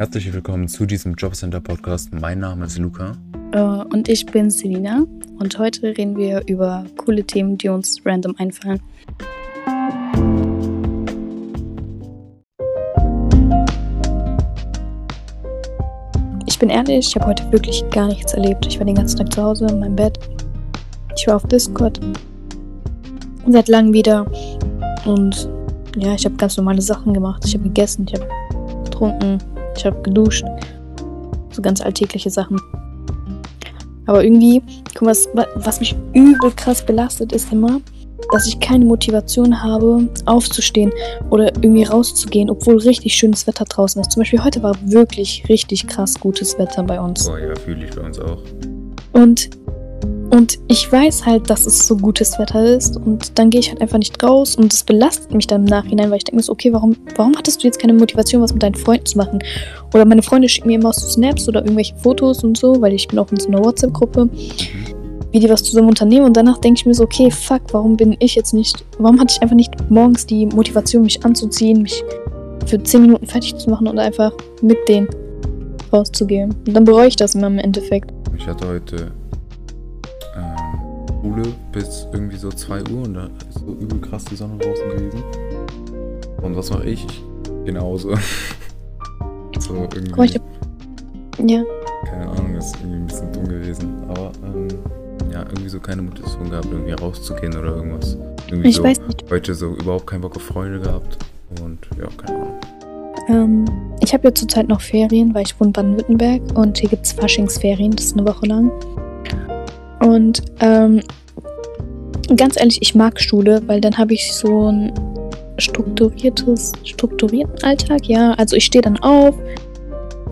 Herzlich willkommen zu diesem Jobcenter Podcast. Mein Name ist Luca. Äh, und ich bin Selina. Und heute reden wir über coole Themen, die uns random einfallen. Ich bin ehrlich, ich habe heute wirklich gar nichts erlebt. Ich war den ganzen Tag zu Hause in meinem Bett. Ich war auf Discord. Seit langem wieder. Und ja, ich habe ganz normale Sachen gemacht. Ich habe gegessen, ich habe getrunken, ich habe geduscht. So ganz alltägliche Sachen. Aber irgendwie, guck mal, was, was mich übel krass belastet, ist immer, dass ich keine Motivation habe, aufzustehen oder irgendwie rauszugehen, obwohl richtig schönes Wetter draußen ist. Zum Beispiel heute war wirklich richtig krass gutes Wetter bei uns. Boah, ja, fühle ich bei uns auch. Und und ich weiß halt, dass es so gutes Wetter ist und dann gehe ich halt einfach nicht raus und es belastet mich dann im Nachhinein, weil ich denke mir so, okay, warum, warum hattest du jetzt keine Motivation, was mit deinen Freunden zu machen? Oder meine Freunde schicken mir immer so Snaps oder irgendwelche Fotos und so, weil ich bin auch in so einer WhatsApp-Gruppe, wie die was zusammen unternehmen und danach denke ich mir so, okay, fuck, warum bin ich jetzt nicht, warum hatte ich einfach nicht morgens die Motivation, mich anzuziehen, mich für 10 Minuten fertig zu machen und einfach mit denen rauszugehen. Und dann bereue ich das immer im Endeffekt. Ich hatte heute Schule bis irgendwie so 2 Uhr und da ist so übel krass die Sonne draußen gewesen. Und was mache ich? Genauso. so irgendwie. Ja. Keine Ahnung, ist irgendwie ein bisschen dumm gewesen. Aber ähm, ja, irgendwie so keine Motivation gehabt, irgendwie rauszugehen oder irgendwas. Irgendwie ich so weiß nicht. heute so überhaupt keinen Bock auf Freunde gehabt. Und ja, keine Ahnung. Ähm, ich habe ja zurzeit noch Ferien, weil ich wohne in Baden-Württemberg und hier gibt es Faschingsferien, das ist eine Woche lang. Und ähm, ganz ehrlich, ich mag Schule, weil dann habe ich so ein strukturiertes, strukturierten Alltag, ja. Also ich stehe dann auf,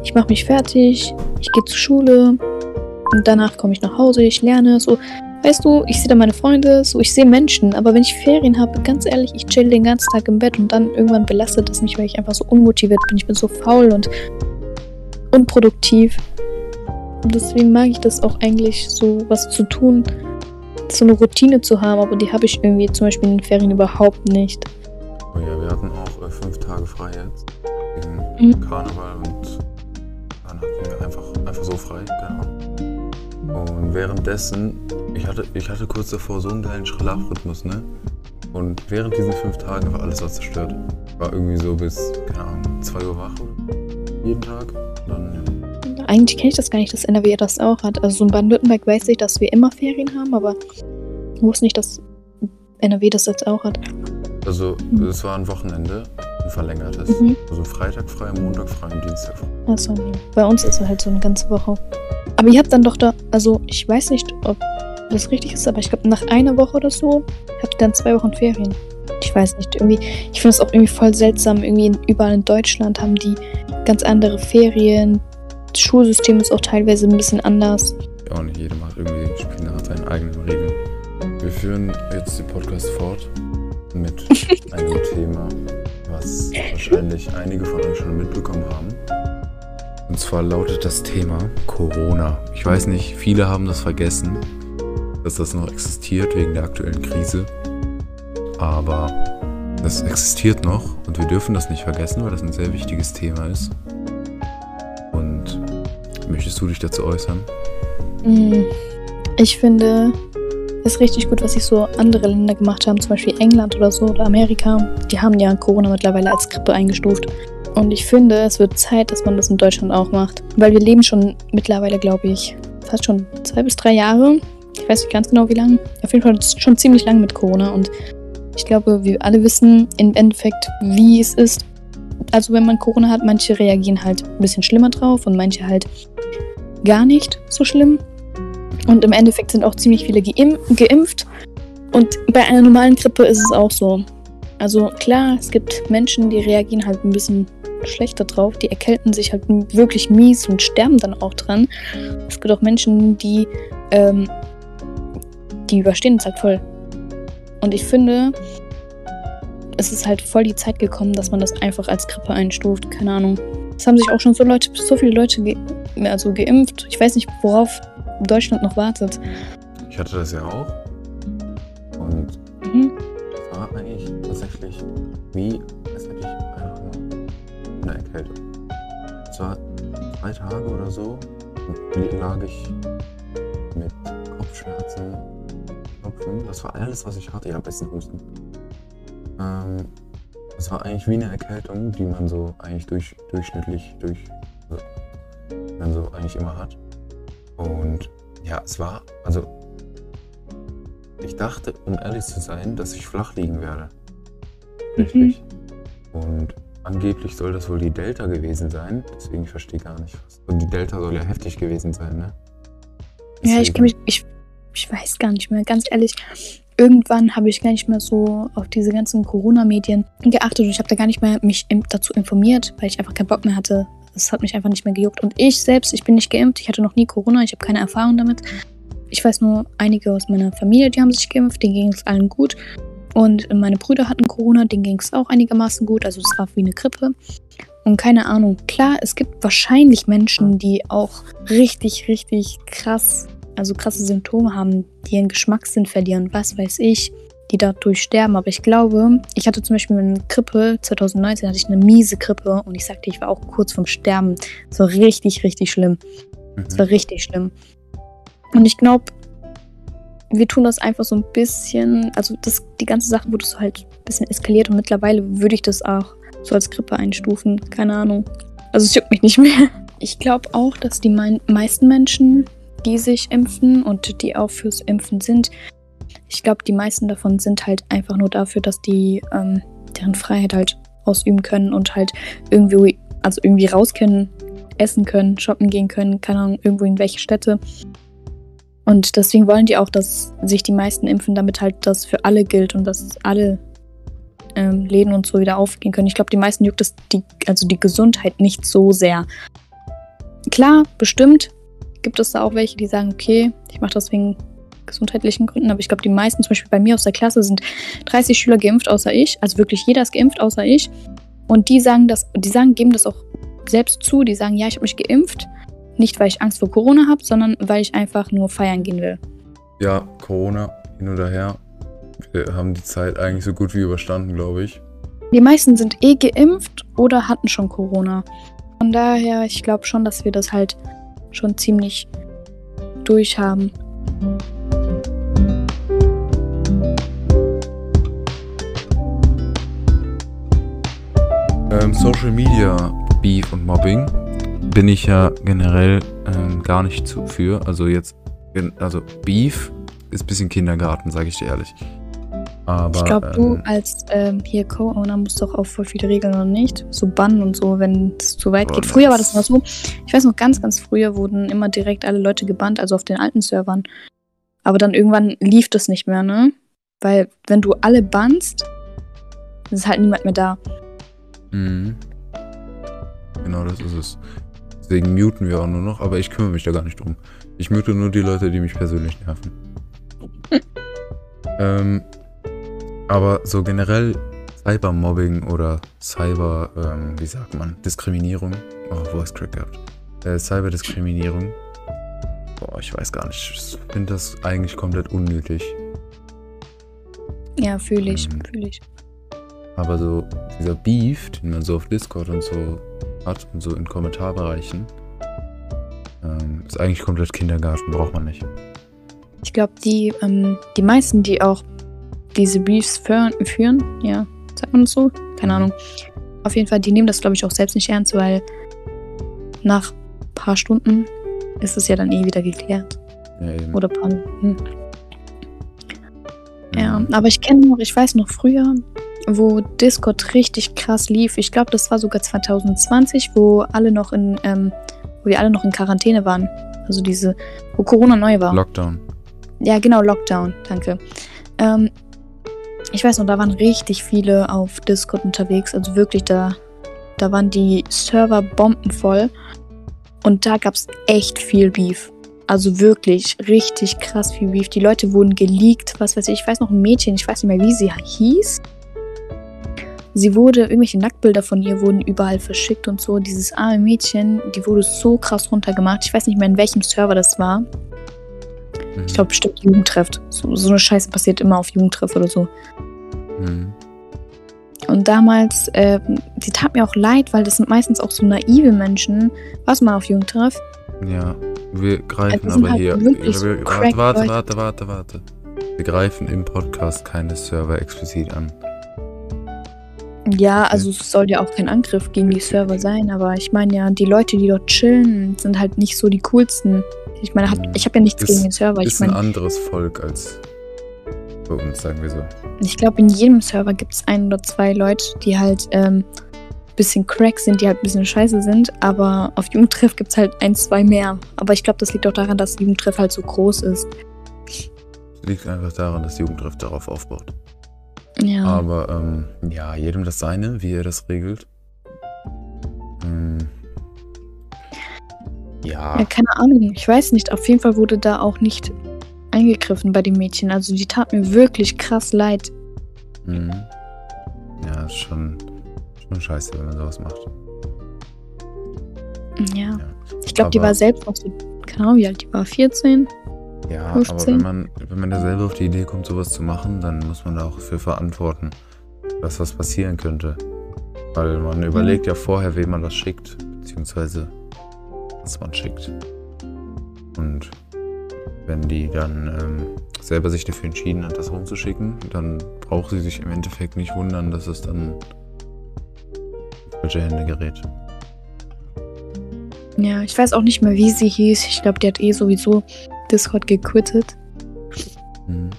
ich mache mich fertig, ich gehe zur Schule und danach komme ich nach Hause, ich lerne, so. Weißt du, ich sehe da meine Freunde, so ich sehe Menschen, aber wenn ich Ferien habe, ganz ehrlich, ich chill den ganzen Tag im Bett und dann irgendwann belastet es mich, weil ich einfach so unmotiviert bin. Ich bin so faul und unproduktiv. Und deswegen mag ich das auch eigentlich, so was zu tun, so eine Routine zu haben, aber die habe ich irgendwie zum Beispiel in den Ferien überhaupt nicht. Oh ja, wir hatten auch äh, fünf Tage frei jetzt. Wegen mhm. Karneval und dann hatten wir einfach, einfach so frei, genau. Und währenddessen, ich hatte, ich hatte kurz davor so einen geilen Schlafrhythmus, ne? Und während diesen fünf Tagen war alles was zerstört. War irgendwie so bis, keine Ahnung, 2 Uhr wach jeden Tag. Eigentlich kenne ich das gar nicht, dass NRW das auch hat. Also so in Baden-Württemberg weiß ich, dass wir immer Ferien haben, aber ich wusste nicht, dass NRW das jetzt auch hat. Also es war ein Wochenende, ein verlängertes. Mhm. Also Freitag frei, Montag frei und Dienstag frei. Achso, nee. Bei uns ist es halt so eine ganze Woche. Aber ihr habt dann doch da, also ich weiß nicht, ob das richtig ist, aber ich glaube nach einer Woche oder so habt ihr dann zwei Wochen Ferien. Ich weiß nicht, irgendwie, ich finde es auch irgendwie voll seltsam. Irgendwie überall in Deutschland haben die ganz andere Ferien, das Schulsystem ist auch teilweise ein bisschen anders. Ja, nicht jeder macht irgendwie Spiel nach seinen eigenen Regeln. Wir führen jetzt den Podcast fort mit einem Thema, was wahrscheinlich einige von euch schon mitbekommen haben. Und zwar lautet das Thema Corona. Ich weiß nicht, viele haben das vergessen, dass das noch existiert wegen der aktuellen Krise. Aber das existiert noch und wir dürfen das nicht vergessen, weil das ein sehr wichtiges Thema ist. Möchtest du dich dazu äußern? Mm, ich finde es richtig gut, was sich so andere Länder gemacht haben, zum Beispiel England oder so oder Amerika. Die haben ja Corona mittlerweile als Grippe eingestuft. Und ich finde, es wird Zeit, dass man das in Deutschland auch macht. Weil wir leben schon mittlerweile, glaube ich, fast schon zwei bis drei Jahre. Ich weiß nicht ganz genau, wie lange. Auf jeden Fall schon ziemlich lang mit Corona. Und ich glaube, wir alle wissen im Endeffekt, wie es ist. Also wenn man Corona hat, manche reagieren halt ein bisschen schlimmer drauf und manche halt gar nicht so schlimm. Und im Endeffekt sind auch ziemlich viele geim geimpft. Und bei einer normalen Grippe ist es auch so. Also klar, es gibt Menschen, die reagieren halt ein bisschen schlechter drauf. Die erkälten sich halt wirklich mies und sterben dann auch dran. Es gibt auch Menschen, die, ähm, die überstehen es halt voll. Und ich finde, es ist halt voll die Zeit gekommen, dass man das einfach als Grippe einstuft. Keine Ahnung. Es haben sich auch schon so Leute, so viele Leute ge also geimpft. Ich weiß nicht, worauf Deutschland noch wartet. Ich hatte das ja auch. Und mhm. es war eigentlich tatsächlich wie, als hätte ich einfach eine Erkältung. Es war Tage oder so lag ich mit Kopfschmerzen, Kopfen. Das war alles, was ich hatte. Ja, besten Husten. Ähm, es war eigentlich wie eine Erkältung, die man so eigentlich durch, durchschnittlich durch, also, man so eigentlich immer hat. Und ja, es war, also ich dachte, um ehrlich zu sein, dass ich flach liegen werde. Richtig. Mhm. Und angeblich soll das wohl die Delta gewesen sein. Deswegen ich verstehe gar nicht was. Und die Delta soll ja heftig gewesen sein, ne? Deswegen. Ja, ich kann mich, ich, ich weiß gar nicht mehr, ganz ehrlich. Irgendwann habe ich gar nicht mehr so auf diese ganzen Corona-Medien geachtet und ich habe da gar nicht mehr mich dazu informiert, weil ich einfach keinen Bock mehr hatte. Es hat mich einfach nicht mehr gejuckt. Und ich selbst, ich bin nicht geimpft, ich hatte noch nie Corona, ich habe keine Erfahrung damit. Ich weiß nur, einige aus meiner Familie, die haben sich geimpft, denen ging es allen gut. Und meine Brüder hatten Corona, denen ging es auch einigermaßen gut. Also es war wie eine Grippe. Und keine Ahnung, klar, es gibt wahrscheinlich Menschen, die auch richtig, richtig krass, also krasse Symptome haben, die ihren Geschmackssinn verlieren, was weiß ich, die dadurch sterben. Aber ich glaube, ich hatte zum Beispiel eine Grippe, 2019 hatte ich eine miese Grippe und ich sagte, ich war auch kurz vorm Sterben. Es war richtig, richtig schlimm. Es mhm. war richtig schlimm. Und ich glaube, wir tun das einfach so ein bisschen, also das, die ganze Sache wurde so halt ein bisschen eskaliert und mittlerweile würde ich das auch so als Grippe einstufen. Keine Ahnung. Also es juckt mich nicht mehr. Ich glaube auch, dass die meisten Menschen, die sich impfen und die auch fürs Impfen sind, ich glaube, die meisten davon sind halt einfach nur dafür, dass die ähm, deren Freiheit halt ausüben können und halt irgendwie, also irgendwie raus können, essen können, shoppen gehen können, keine Ahnung, irgendwo in welche Städte. Und deswegen wollen die auch, dass sich die meisten impfen, damit halt das für alle gilt und dass alle ähm, Läden und so wieder aufgehen können. Ich glaube, die meisten juckt es die, also die Gesundheit nicht so sehr. Klar, bestimmt gibt es da auch welche, die sagen, okay, ich mache das wegen gesundheitlichen Gründen, aber ich glaube, die meisten, zum Beispiel bei mir aus der Klasse, sind 30 Schüler geimpft, außer ich. Also wirklich jeder ist geimpft, außer ich. Und die sagen das, die sagen, geben das auch selbst zu, die sagen, ja, ich habe mich geimpft. Nicht, weil ich Angst vor Corona habe, sondern weil ich einfach nur feiern gehen will. Ja, Corona hin oder her. Wir haben die Zeit eigentlich so gut wie überstanden, glaube ich. Die meisten sind eh geimpft oder hatten schon Corona. Von daher, ich glaube schon, dass wir das halt schon ziemlich durch haben. Ähm, Social Media Beef und Mobbing bin ich ja generell ähm, gar nicht zu, für. Also jetzt, also Beef ist ein bisschen Kindergarten, sage ich dir ehrlich. Aber, ich glaube, ähm, du als ähm, hier Co-Owner musst doch auch voll viele Regeln oder nicht. So bannen und so, wenn es zu weit geht. Früher war das noch so. Ich weiß noch, ganz, ganz früher wurden immer direkt alle Leute gebannt, also auf den alten Servern. Aber dann irgendwann lief das nicht mehr, ne? Weil wenn du alle bannst, ist halt niemand mehr da. Mhm. Genau, das ist es. Deswegen muten wir auch nur noch, aber ich kümmere mich da gar nicht drum. Ich mute nur die Leute, die mich persönlich nerven. ähm, aber so generell Cybermobbing oder Cyber, ähm, wie sagt man, Diskriminierung. Oh, Voice Crack gehabt. Äh, Cyberdiskriminierung. Boah, ich weiß gar nicht. Ich finde das eigentlich komplett unnötig. Ja, fühle ich, ähm, fühle ich. Aber so dieser Beef, den man so auf Discord und so hat und so in Kommentarbereichen. Ähm, ist eigentlich komplett Kindergarten, braucht man nicht. Ich glaube, die, ähm, die meisten, die auch diese Briefs führen, ja, sagt man das so? Keine Ahnung. Auf jeden Fall, die nehmen das, glaube ich, auch selbst nicht ernst, weil nach ein paar Stunden ist es ja dann eh wieder geklärt. Ja, eben. Oder paar Minuten. Ja, aber ich kenne noch, ich weiß noch früher, wo Discord richtig krass lief. Ich glaube, das war sogar 2020, wo alle noch in, ähm, wo wir alle noch in Quarantäne waren. Also diese, wo Corona neu war. Lockdown. Ja, genau, Lockdown, danke. Ähm, ich weiß noch, da waren richtig viele auf Discord unterwegs. Also wirklich, da, da waren die Server bombenvoll. Und da gab es echt viel Beef. Also wirklich richtig krass viel Beef. Die Leute wurden geleakt, was weiß ich. Ich weiß noch ein Mädchen, ich weiß nicht mehr, wie sie hieß. Sie wurde, irgendwelche Nacktbilder von ihr wurden überall verschickt und so. Dieses arme Mädchen, die wurde so krass runtergemacht. Ich weiß nicht mehr, in welchem Server das war. Mhm. Ich glaube, bestimmt Jugendtreff. So, so eine Scheiße passiert immer auf Jugendtreff oder so. Mhm. Und damals, äh, die tat mir auch leid, weil das sind meistens auch so naive Menschen. Was mal auf Jugendtreff? Ja, wir greifen sind aber halt hier. wir, warte, warte, warte, warte, warte. Wir greifen im Podcast keine Server explizit an. Ja, also es soll ja auch kein Angriff gegen die Server sein, aber ich meine ja, die Leute, die dort chillen, sind halt nicht so die coolsten. Ich meine, hat, ich habe ja nichts Ist- gegen den Server. Ich Ist ein meine, anderes Volk als bei uns, sagen wir so. ich glaube, in jedem Server gibt es ein oder zwei Leute, die halt ähm, bisschen crack sind, die halt ein bisschen scheiße sind, aber auf Jugendtreff gibt es halt ein, zwei mehr. Aber ich glaube, das liegt auch daran, dass Jugendtreff halt so groß ist. Liegt einfach daran, dass Jugendtreff darauf aufbaut. Ja. Aber ähm, ja, jedem das seine, wie er das regelt. Ja, Ja, keine Ahnung. Ich weiß nicht. Auf jeden Fall wurde da auch nicht eingegriffen bei den Mädchen. Also die tat mir wirklich krass leid. hm. ja, ist schon, schon scheiße, wenn man sowas macht. Ja. Ja. Ich glaube, die war selbst noch so, keine Ahnung, wie alt die war, 14? Ja, 15. aber wenn man, wenn man da selber auf die Idee kommt, sowas zu machen, dann muss man da auch für verantworten, dass was passieren könnte. Weil man überlegt ja vorher, wem man das schickt, beziehungsweise man schickt. Und wenn die dann ähm, selber sich dafür entschieden hat, das rumzuschicken, dann braucht sie sich im Endeffekt nicht wundern, dass es dann in falsche Hände gerät. Ja, ich weiß auch nicht mehr, wie sie hieß. Ich glaube, die hat eh sowieso Discord gequittet. Mhm.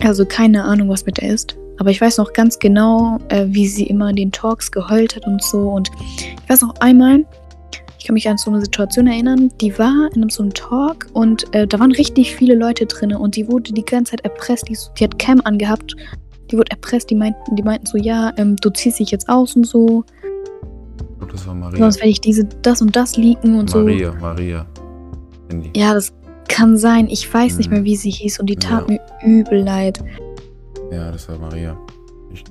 Also keine Ahnung, was mit der ist. Aber ich weiß noch ganz genau, äh, wie sie immer in den Talks geheult hat und so. Und ich weiß noch einmal, ich kann mich an so eine Situation erinnern, die war in einem so einem Talk und äh, da waren richtig viele Leute drin und die wurde die ganze Zeit erpresst. Die, die hat Cam angehabt. Die wurde erpresst, die meinten, die meinten so, ja, ähm, du ziehst dich jetzt aus und so. Glaube, das war Maria. Sonst werde ich diese, das und das leaken und so. Maria, Maria. Ja, das kann sein. Ich weiß nicht Mhm. mehr, wie sie hieß und die tat Ja. mir übel leid. Ja, das war Maria. Ich,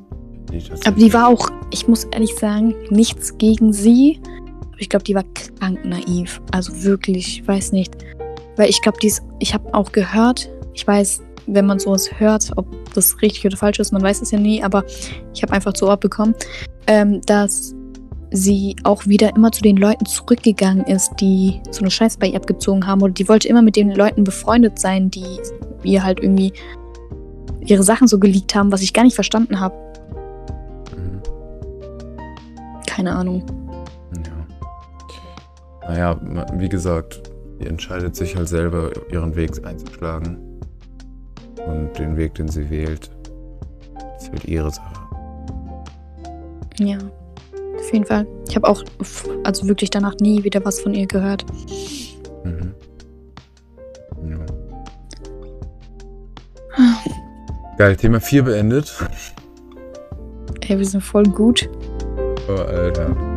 die Aber die war auch, ich muss ehrlich sagen, nichts gegen sie. Aber ich glaube, die war krank naiv. Also wirklich, ich weiß nicht. Weil ich glaube, dies, ich habe auch gehört, ich weiß, wenn man sowas hört, ob das richtig oder falsch ist, man weiß es ja nie, aber ich habe einfach zu Ort bekommen, ähm, dass sie auch wieder immer zu den Leuten zurückgegangen ist, die so eine Scheiße bei ihr abgezogen haben. Oder die wollte immer mit den Leuten befreundet sein, die ihr halt irgendwie ihre Sachen so geleakt haben, was ich gar nicht verstanden habe. Mhm. Keine Ahnung. Ja. Naja, wie gesagt, die entscheidet sich halt selber, ihren Weg einzuschlagen. Und den Weg, den sie wählt, ist halt ihre Sache. Ja, auf jeden Fall. Ich habe auch, also wirklich danach nie wieder was von ihr gehört. Mhm. Ja. Geil, Thema 4 beendet. Ey, wir sind voll gut. Oh, Alter.